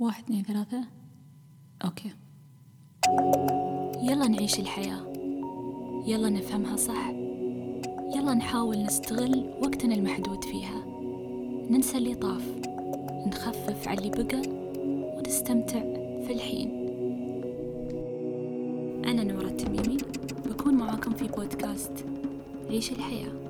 واحد اثنين ثلاثة. أوكي. يلا نعيش الحياة. يلا نفهمها صح. يلا نحاول نستغل وقتنا المحدود فيها. ننسى اللي طاف. نخفف على اللي بقى ونستمتع في الحين. أنا نورة التميمي بكون معاكم في بودكاست عيش الحياة.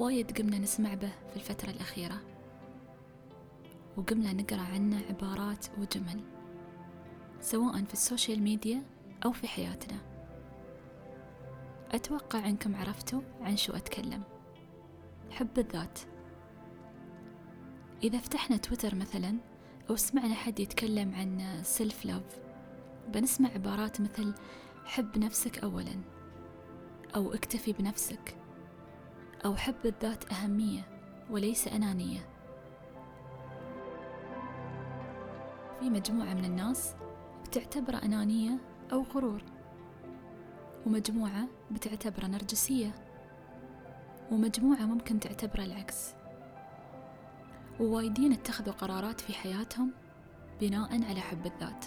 وايد قمنا نسمع به في الفترة الأخيرة. وقمنا نقرأ عنه عبارات وجمل سواء في ال social media أو في حياتنا. أتوقع أنكم عرفتوا عن شو أتكلم. حب الذات. إذا فتحنا تويتر مثلا أو سمعنا حد يتكلم عن self love بنسمع عبارات مثل حب نفسك أولا أو اكتفي بنفسك. أو حب الذات أهمية وليس أنانية. في مجموعة من الناس بتعتبره أنانية أو غرور ومجموعة بتعتبره نرجسية ومجموعة ممكن تعتبره العكس. ووايدين اتخذوا قرارات في حياتهم بناء على حب الذات.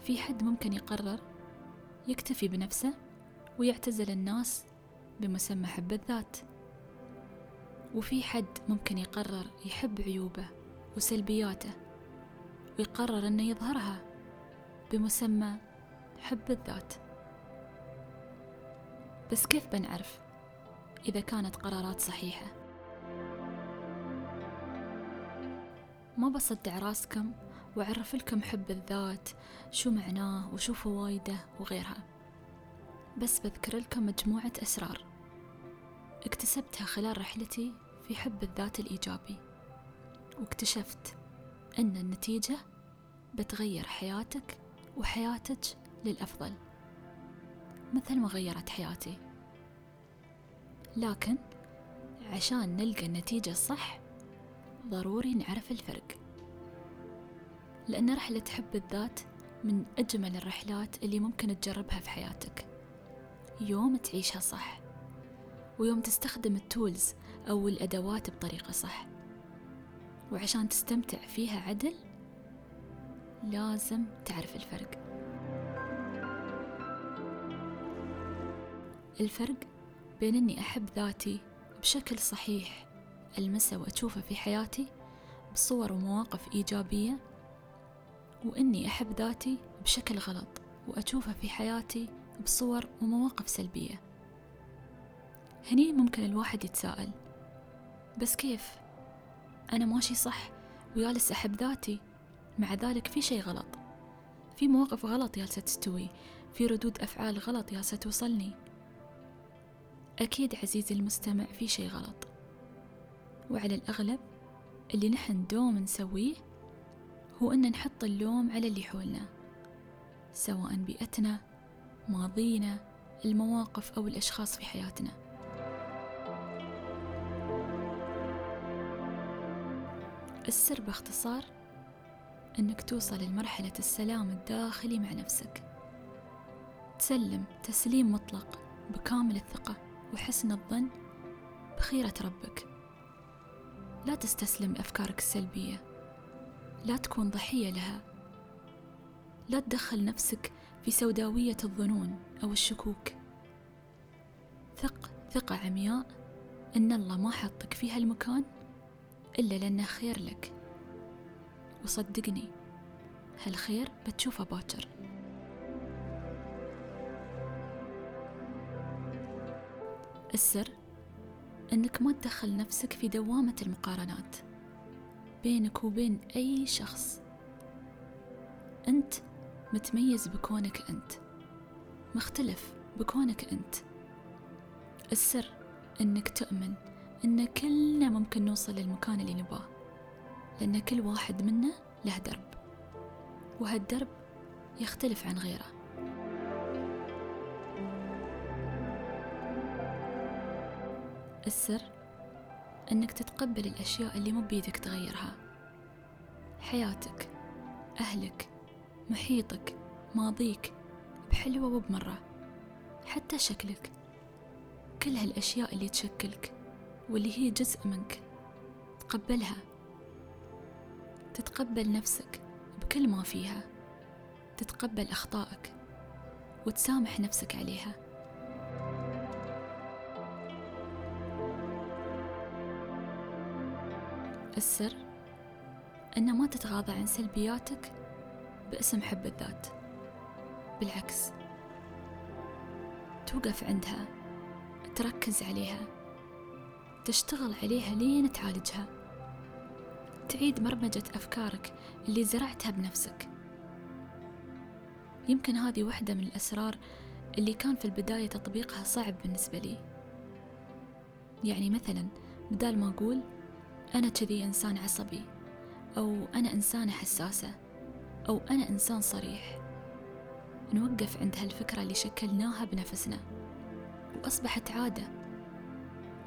في حد ممكن يقرر يكتفي بنفسه ويعتزل الناس بمسمى حب الذات. وفي حد ممكن يقرر يحب عيوبه وسلبياته ويقرر إنه يظهرها بمسمى حب الذات. بس كيف بنعرف إذا كانت قرارات صحيحة؟ ما بصدع راسكم وأعرف لكم حب الذات شو معناه وشو فوايده وغيرها بس بذكر لكم مجموعة أسرار. اكتسبتها خلال رحلتي في حب الذات الإيجابي واكتشفت أن النتيجة بتغير حياتك وحياتك للأفضل مثل ما غيرت حياتي. لكن عشان نلقى النتيجة الصح ضروري نعرف الفرق. لأن رحلة حب الذات من أجمل الرحلات اللي ممكن تجربها في حياتك. يوم تعيشها صح. ويوم تستخدم التولز أو الأدوات بطريقة صح. وعشان تستمتع فيها عدل لازم تعرف الفرق. الفرق بين أني أحب ذاتي بشكل صحيح ألمسه وأشوفه في حياتي بصور ومواقف إيجابية وإني أحب ذاتي بشكل غلط وأشوفها في حياتي بصور ومواقف سلبية. هني ممكن الواحد يتساءل بس كيف؟ أنا ماشي صح ويالس أحب ذاتي مع ذلك في شي غلط. في مواقف غلط جالسة تستوي في ردود أفعال غلط جالسة توصلني. أكيد عزيزي المستمع في شي غلط. وعلى الأغلب اللي نحن دوم نسويه هو أن نحط اللوم على اللي حولنا سواء بيئتنا ماضينا المواقف أو الأشخاص في حياتنا. السر باختصار أنك توصل لمرحلة السلام الداخلي مع نفسك. تسلم تسليم مطلق بكامل الثقة وحسن الظن بخيرة ربك. لا تستسلم لأفكارك السلبية. لا تكون ضحية لها. لا تدخل نفسك في سوداوية الظنون أو الشكوك. ثق ثقة عمياء أن الله ما حطك في هالمكان. إلا لأنه خير لك. وصدقني هالخير بتشوفه باكر. السر أنك ما تدخل نفسك في دوامة المقارنات بينك وبين أي شخص. أنت متميز بكونك أنت مختلف بكونك أنت. السر أنك تؤمن أن كلنا ممكن نوصل للمكان اللي نباه لأن كل واحد منا له درب وهالدرب يختلف عن غيره. السر أنك تتقبل الأشياء اللي مو بيدك تغيرها. حياتك أهلك محيطك ماضيك بحلوة وبمرة حتى شكلك. كل هالأشياء اللي تشكلك. واللي هي جزء منك. تقبلها. تتقبل نفسك بكل ما فيها. تتقبل أخطائك وتسامح نفسك عليها. السر أن ما تتغاضى عن سلبياتك باسم حب الذات. بالعكس. توقف عندها. تركز عليها. تشتغل عليها لين تعالجها. تعيد برمجة أفكارك اللي زرعتها بنفسك. يمكن هذه واحدة من الأسرار اللي كان في البداية تطبيقها صعب بالنسبة لي. يعني مثلا بدال ما أقول أنا كذي إنسان عصبي أو أنا إنسانة حساسة أو أنا إنسان صريح. نوقف عند هالفكرة اللي شكلناها بنفسنا. وأصبحت عادة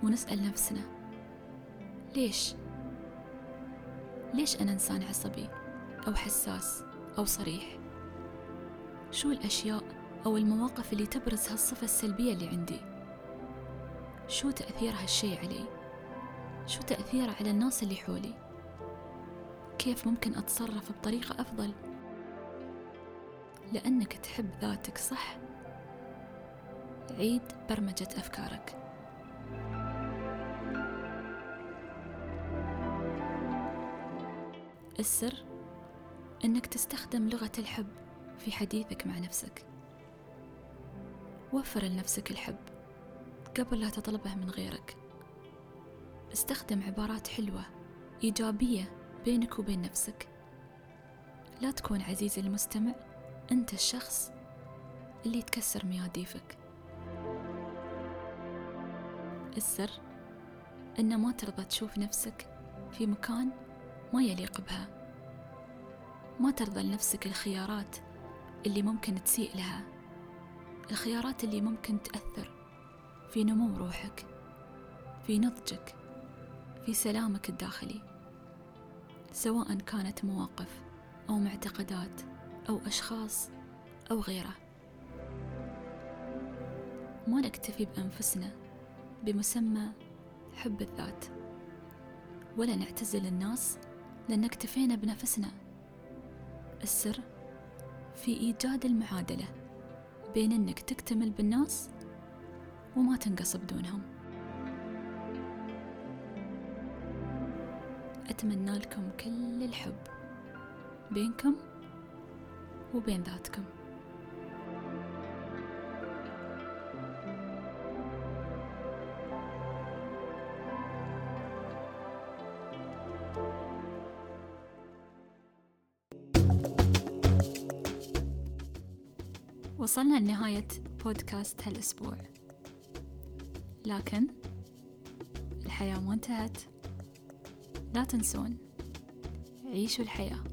ونسأل نفسنا ليش؟ ليش أنا إنسان عصبي أو حساس أو صريح؟ شو الأشياء أو المواقف اللي تبرز هالصفة السلبية اللي عندي؟ شو تأثير هالشي علي؟ شو تأثيره على الناس اللي حولي؟ كيف ممكن أتصرف بطريقة أفضل؟ لأنك تحب ذاتك صح عيد برمجة أفكارك السر أنك تستخدم لغة الحب في حديثك مع نفسك. وفر لنفسك الحب قبل لا تطلبه من غيرك. استخدم عبارات حلوة إيجابية بينك وبين نفسك. لا تكون عزيزي المستمع أنت الشخص اللي تكسر مياديفك. السر أن ما ترضى تشوف نفسك في مكان ما يليق بها. ما ترضى لنفسك الخيارات اللي ممكن تسيء لها. الخيارات اللي ممكن تأثر في نمو روحك في نضجك في سلامك الداخلي سواء كانت مواقف أو معتقدات أو أشخاص أو غيره. ما نكتفي بأنفسنا بمسمى حب الذات ولا نعتزل الناس لأن اكتفينا بنفسنا. السر في إيجاد المعادلة بين أنك تكتمل بالناس وما تنقص بدونهم أتمنى لكم كل الحب بينكم وبين ذاتكم. وصلنا لنهاية بودكاست هالأسبوع. لكن الحياة ما انتهت. لا تنسون عيشوا الحياة.